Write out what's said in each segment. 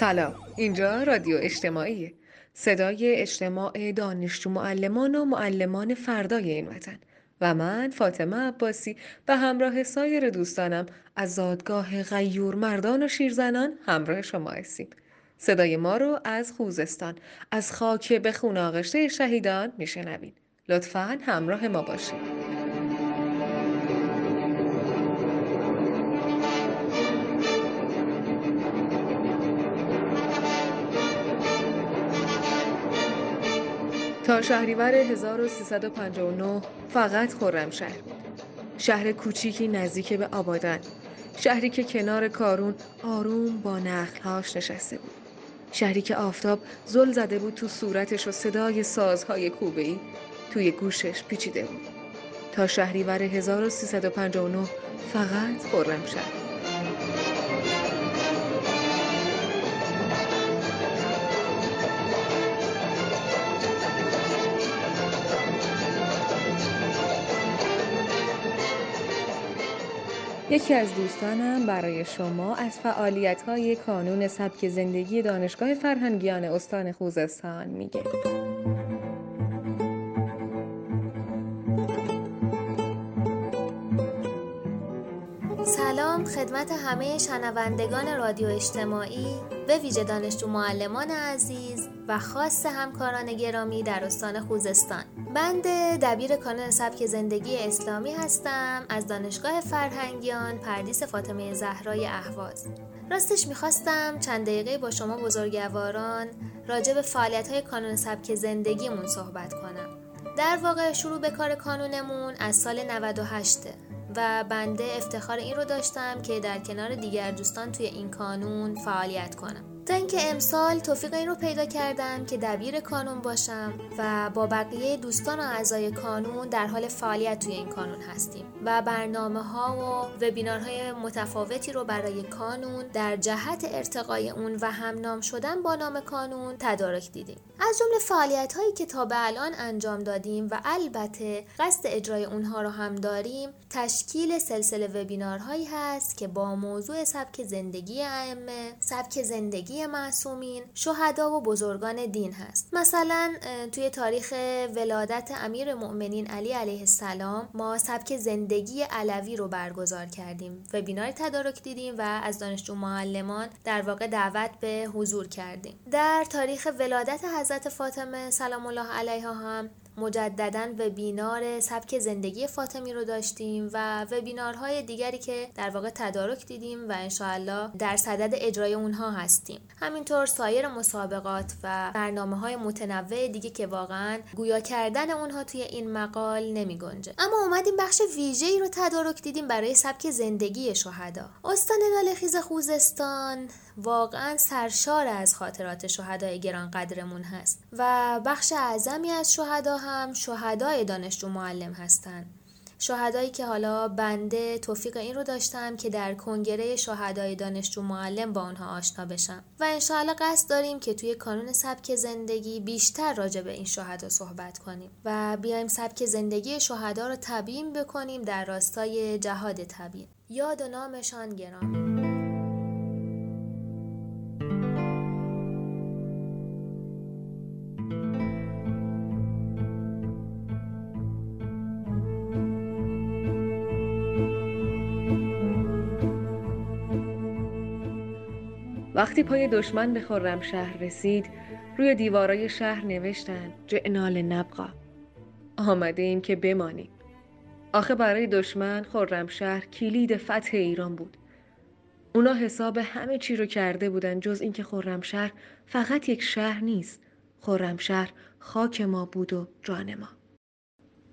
سلام. اینجا رادیو اجتماعیه صدای اجتماع دانشجو معلمان و معلمان فردای این وطن. و من فاطمه عباسی به همراه سایر دوستانم از زادگاه غیور مردان و شیرزنان همراه شما هستیم. صدای ما رو از خوزستان از خاک به خون آغشته شهیدان میشنوین لطفا همراه ما باشید. تا شهریور 1359 فقط خرمشهر. شهر کوچیکی نزدیک به آبادان. شهری که کنار کارون آروم با نخلهاش نشسته بود. شهری که آفتاب زل زده بود تو صورتش و صدای سازهای کوبه‌ای توی گوشش پیچیده بود. تا شهریور 1359 فقط خرمشهر. یکی از دوستانم برای شما از فعالیت های کانون سبک زندگی دانشگاه فرهنگیان استان خوزستان میگه. سلام خدمت همه شنوندگان رادیو اجتماعی به ویژه دانشجو معلمان عزیز و خاص همکاران گرامی در استان خوزستان. بنده دبیر کانون سبک زندگی اسلامی هستم. از دانشگاه فرهنگیان پردیس فاطمه زهرای اهواز. راستش می‌خواستم چند دقیقه با شما بزرگواران راجع به فعالیت های کانون سبک زندگیمون صحبت کنم. در واقع شروع به کار کانونمون از سال 98 و بنده افتخار این رو داشتم که در کنار دیگر دوستان توی این کانون فعالیت کنم. تا اینکه امسال توفیق این رو پیدا کردم که دبیر کانون باشم و با بقیه دوستان و اعضای کانون در حال فعالیت توی این کانون هستیم و برنامه ها و وبینارهای متفاوتی رو برای کانون در جهت ارتقای اون و همنام شدن با نام کانون تدارک دیدیم. از جمله فعالیت هایی که تا به الان انجام دادیم و البته قصد اجرای اونها رو هم داریم تشکیل سلسله وبینارهایی هست که با موضوع سبک زندگی ائمه سبک زندگی معصومین شهدا و بزرگان دین هست. مثلا توی تاریخ ولادت امیر مؤمنین علی علیه السلام ما سبک زندگی علوی رو برگزار کردیم و بینار تدارک دیدیم و از دانشجو معلمان در واقع دعوت به حضور کردیم. در تاریخ ولادت حضرت فاطمه سلام الله علیها هم مجددا وبینار سبک زندگی فاطمی رو داشتیم و وبینارهای دیگری که در واقع تدارک دیدیم و انشاءالله در صدد اجرای اونها هستیم. همینطور سایر مسابقات و برنامه های متنوع دیگه که واقعا گویا کردن اونها توی این مقال نمی گنجه. اما اومدیم بخش ویژه ای رو تدارک دیدیم برای سبک زندگی شهدا. استان لالخیز خوزستان واقعا سرشار از خاطرات شهدای گران قدرمون هست. و بخش اعظمی از شهدا هم شهدای دانشجو معلم هستند شهدایی که حالا بنده توفیق این رو داشتم که در کنگره شهدای دانشجو معلم با آنها آشنا بشم. و انشاءالله قصد داریم که توی کانون سبک زندگی بیشتر راجع به این شهدا صحبت کنیم و بیایم سبک زندگی شهدا رو تبیین بکنیم در راستای جهاد تبیین یاد و نامشان گرامی. وقتی پای دشمن به خرم شهر رسید روی دیوارای شهر نوشتن جعنال نبقا آمده ایم که بمانیم. آخه برای دشمن خرم شهر کلید فتح ایران بود. اونا حساب همه چی رو کرده بودن جز اینکه خرم شهر فقط یک شهر نیست. خرم شهر خاک ما بود و جان ما.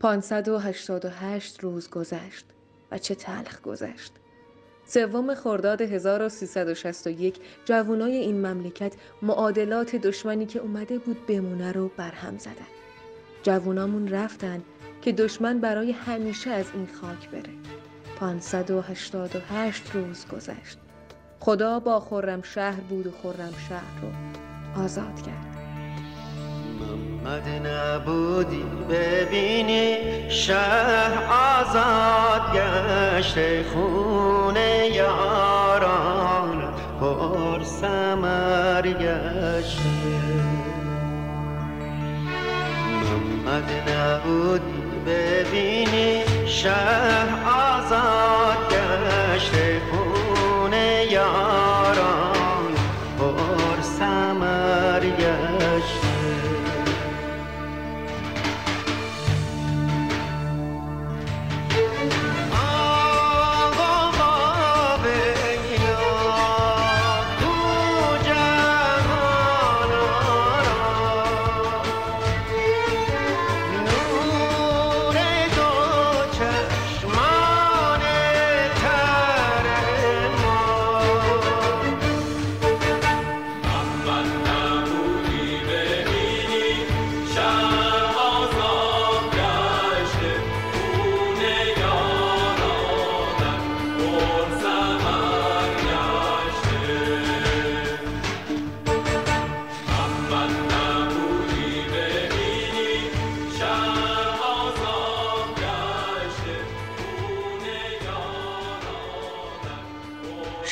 588 روز گذشت و چه تلخ گذشت. سوم خرداد 1361 جوانای این مملکت معادلات دشمنی که اومده بود بمونه رو برهم زدن. جوونامون رفتن که دشمن برای همیشه از این خاک بره. 588 روز گذشت. خدا با خرم شهر بود و خرم شهر رو آزاد کرد. محمد نبودی ببینی شهر آزاد گشت خونه یاران پر سمر گشته محمد نبودی ببینی شهر آزاد گشته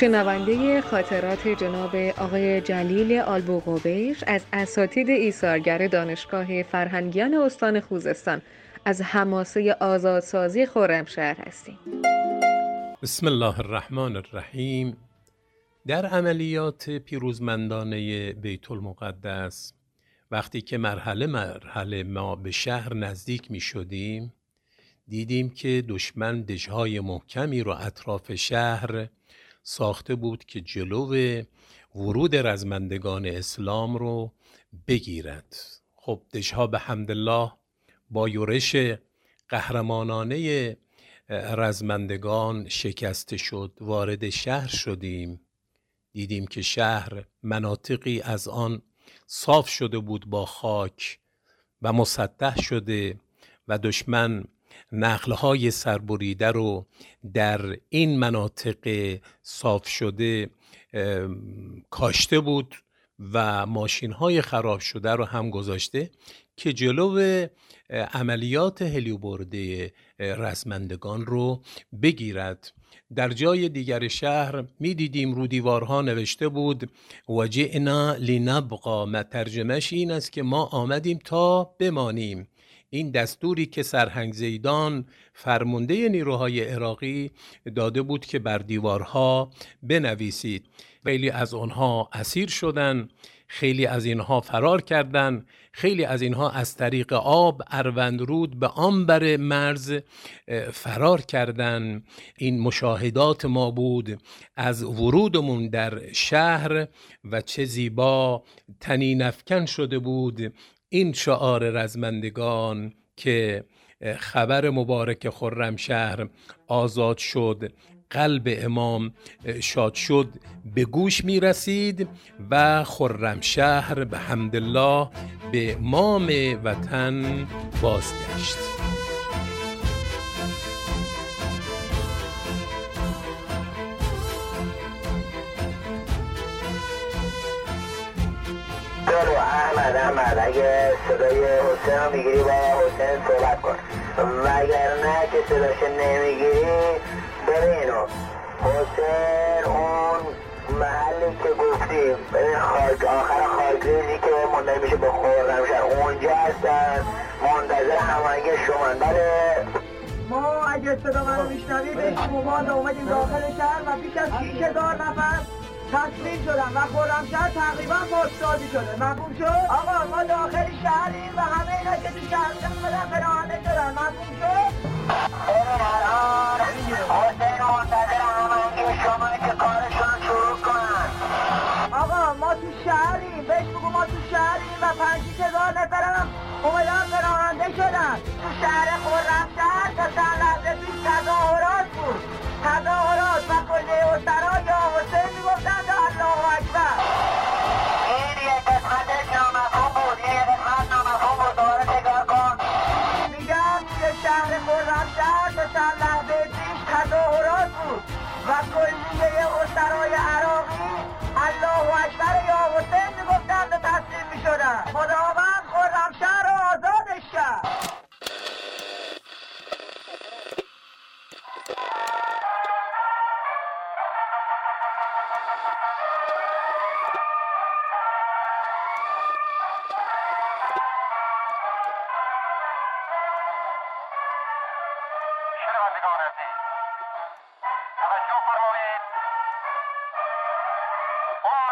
شنونده خاطرات جناب آقای جلیل آلبوقوبیش از اساتید ایثارگر دانشگاه فرهنگیان استان خوزستان. از حماسه آزادسازی خرمشهر هستیم. بسم الله الرحمن الرحیم. در عملیات پیروزمندانه بیت المقدس وقتی که مرحله مرحله ما به شهر نزدیک می شدیم دیدیم که دشمن دژهای محکمی رو اطراف شهر ساخته بود که جلو ورود رزمندگان اسلام رو بگیرد. خب دشها به حمدالله با یورش قهرمانانه رزمندگان شکسته شد وارد شهر شدیم. دیدیم که شهر مناطقی از آن صاف شده بود با خاک و مسطح شده و دشمن نقلهای سربریده رو در این مناطق صاف شده کاشته بود و ماشین های خراب شده رو هم گذاشته که جلو عملیات هلیوبرده رزمندگان رو بگیرد. در جای دیگر شهر می دیدیم رو دیوارها نوشته بود وجعنا لنبقا مترجمش این است که ما آمدیم تا بمانیم. این دستوری که سرهنگ زیدان فرمانده نیروهای عراقی داده بود که بر دیوارها بنویسید. خیلی از آنها اسیر شدن خیلی از اینها فرار کردند خیلی از اینها از طریق آب اروندرود به آنبر مرز فرار کردند این مشاهدات ما بود از ورودمون در شهر و چه زیبا تنی نفکن شده بود. این شعار رزمندگان که خبر مبارک خرمشهر آزاد شد قلب امام شاد شد به گوش می رسید و خرمشهر به حمدالله به مام وطن بازگشت. احمد احمد اگه صدای حسین رو می‌گیری با حسین صحبت کن. وگرنه که صداش نمی‌گیری ببینو حسین اون محلی که گفتیم. خاک آخر خاک ریزی که منتهی میشه به خورمشن اونجا هستن. منتظر هماهنگی شما. بله. ما اگه صدا منو میشنوید شما اومدیم داخل شهر و بیش از 6000 نفر تصمیم شدن و خرمشهر تقریبا بازسازی شده. مفهوم شد؟ آقا ما داخل شهریم و همه اینا که تو شهر بدن پناهنده شدن مفهوم شد؟ ببین الان حسین منتظر هماهنگی شما که کارشون رو شروع کنن آقا ما تو شهریم. بهش بگو ما تو شهریم و پنج هزار نفرم اومدن پناهنده شدن. تو شهر خرمشهر تا چند لحظه پیش تظاهرات بود. تظاهرات و کلیه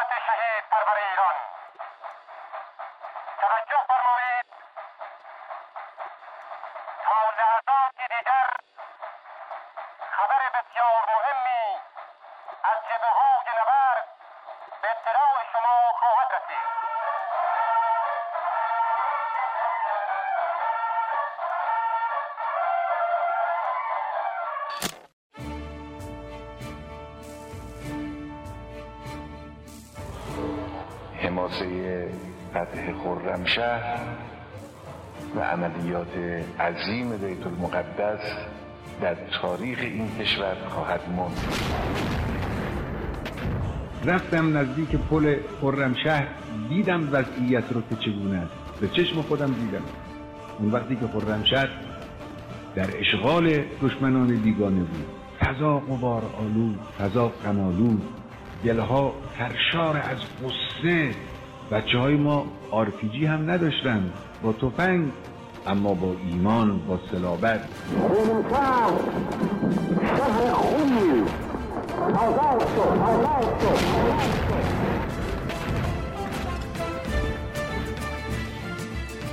امت شهید پرور ایران. توجه فرمایید. تا لحظاتی دیگر خبر بسیار مهمی از جبه های نبرد به اطلاع شما خواهد رسید. حماسه فتح خرمشهر و عملیات عظیم بیت المقدس در تاریخ این کشور خواهد ماند رفتم نزدیک پل خرمشهر دیدم وضعیت رو که چگونه است. به چشم خودم دیدم. اون وقتی که خرمشهر در اشغال دشمنان بیگانه بود. فضا غبار آلود فضا غمآلود. دلها سرشار از غصه بچه های ما آرپیجی هم نداشتن. با تفنگ اما با ایمان با صلابت.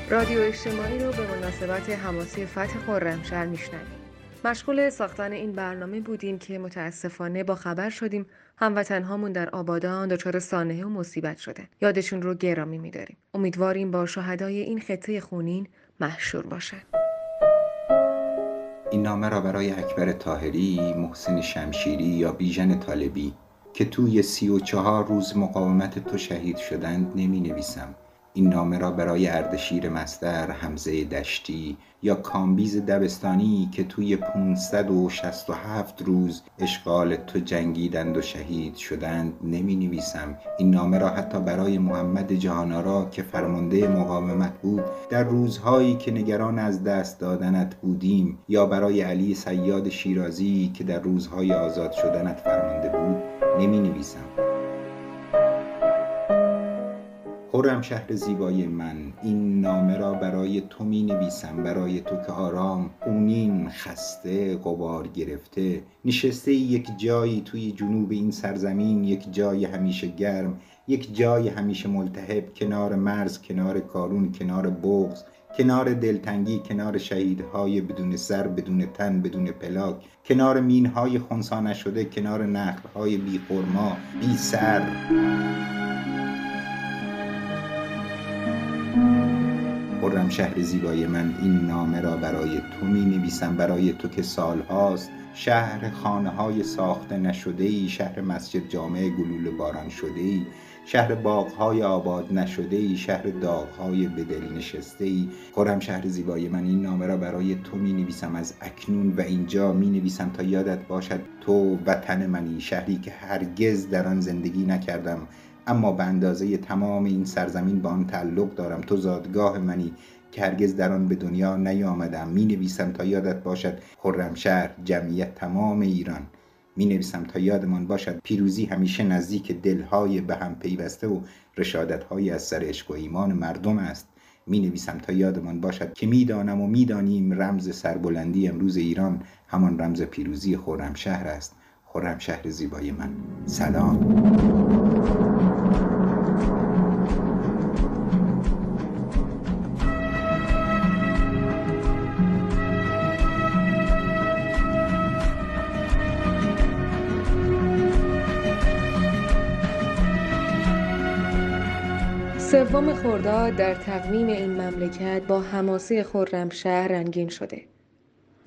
رادیو اجتماعی رو به مناسبت حماسه فتح خرمشهر میشنویم مشغول ساختن این برنامه بودیم که متاسفانه با خبر شدیم هموطنهامون در آبادان دچار سانحه و مصیبت شده یادشون رو گرامی میداریم. امیدواریم با شهدای این خطه خونین محشور باشن. این نامه را برای اکبر تاهری، محسن شمشیری یا بیژن طالبی که توی سی و چهار روز مقاومت تو شهید شدند نمی نویسم. این نامه را برای اردشیر مستر، حمزه دشتی یا کامبیز دبستانی که توی 567 روز اشغال تو جنگیدند و شهید شدند نمی نویسم این نامه را حتی برای محمد جهانارا که فرمانده مقاومت بود در روزهایی که نگران از دست دادنت بودیم یا برای علی سیاد شیرازی که در روزهای آزاد شدنت فرمانده بود نمی نویسم خورم شهر زیبای من. این نامه را برای تو می نویسم برای تو که آرام خونین خسته قبار گرفته. نشسته یک جایی توی جنوب این سرزمین یک جای همیشه گرم یک جای همیشه ملتهب کنار مرز کنار کارون کنار بغز کنار دلتنگی کنار شهیدهای بدون سر بدون تن بدون پلاک کنار مینهای خونسا نشده کنار نخلهای بی خورما بی سر خرم شهر زیبای من. این نامه را برای تو می نویسم برای تو که سال هاست شهر خانه های ساخته نشده ای شهر مسجد جامع گلول باران شده ای شهر باغهای آباد نشده ای شهر داغهای به دل نشسته ای خورم شهر زیبای من. این نامه را برای تو می نویسم از اکنون و اینجا می نویسم تا یادت باشد تو وطن منی شهری که هرگز در آن زندگی نکردم. اما به اندازه تمام این سرزمین با آن تعلق دارم. تو زادگاه منی که هرگز در آن به دنیا نیامدم. می نویسم تا یادت باشد خرمشهر جمعیت تمام ایران. می نویسم تا یادمان باشد پیروزی همیشه نزدیک دلهای به هم پیوسته و رشادتهایی از سر عشق و ایمان مردم است. می نویسم تا یادمان باشد که می‌دانم و می‌دانیم رمز سربلندی امروز ایران همان رمز پیروزی خرمشهر است. خرمشهر زیبای من. سلام. سوم خرداد در تقویم این مملکت با حماسه خرمشهر رنگین شده.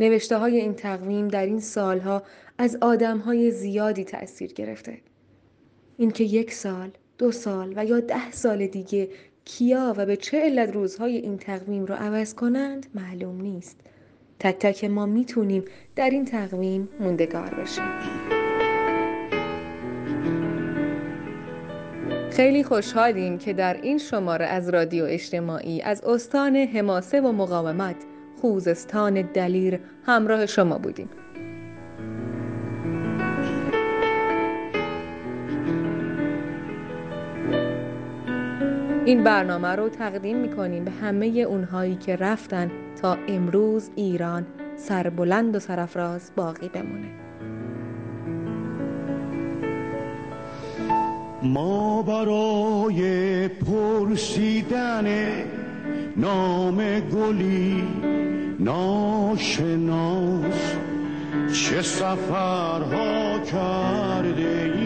نوشته های این تقویم در این سالها از آدم های زیادی تأثیر گرفته. اینکه یک سال، دو سال و یا ده سال دیگه کیا و به چه علت روزهای این تقویم رو عوض کنند معلوم نیست. تک تک ما می‌تونیم در این تقویم موندگار بشیم. خیلی خوشحالیم که در این شماره از رادیو اجتماعی از استان حماسه و مقاومت خوزستان دلیر همراه شما بودیم. این برنامه رو تقدیم می‌کنیم به همه اونهایی که رفتن تا امروز ایران سربلند و سرفراز باقی بمونه. ما برای پرسیدن نام گلی ناشناس چه سفرها کرده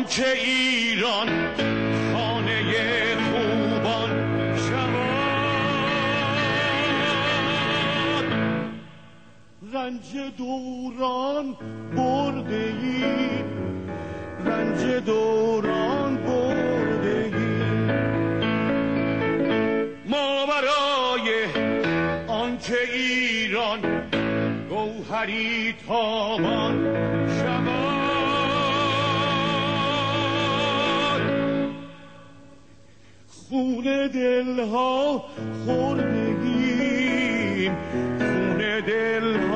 آنچه ایران خانه خوبان شود. رنج دوران برده ایم رنج دوران برده ایم ما برای آنکه ایران گوهری تابان خون دلها خوردگیم خون دلها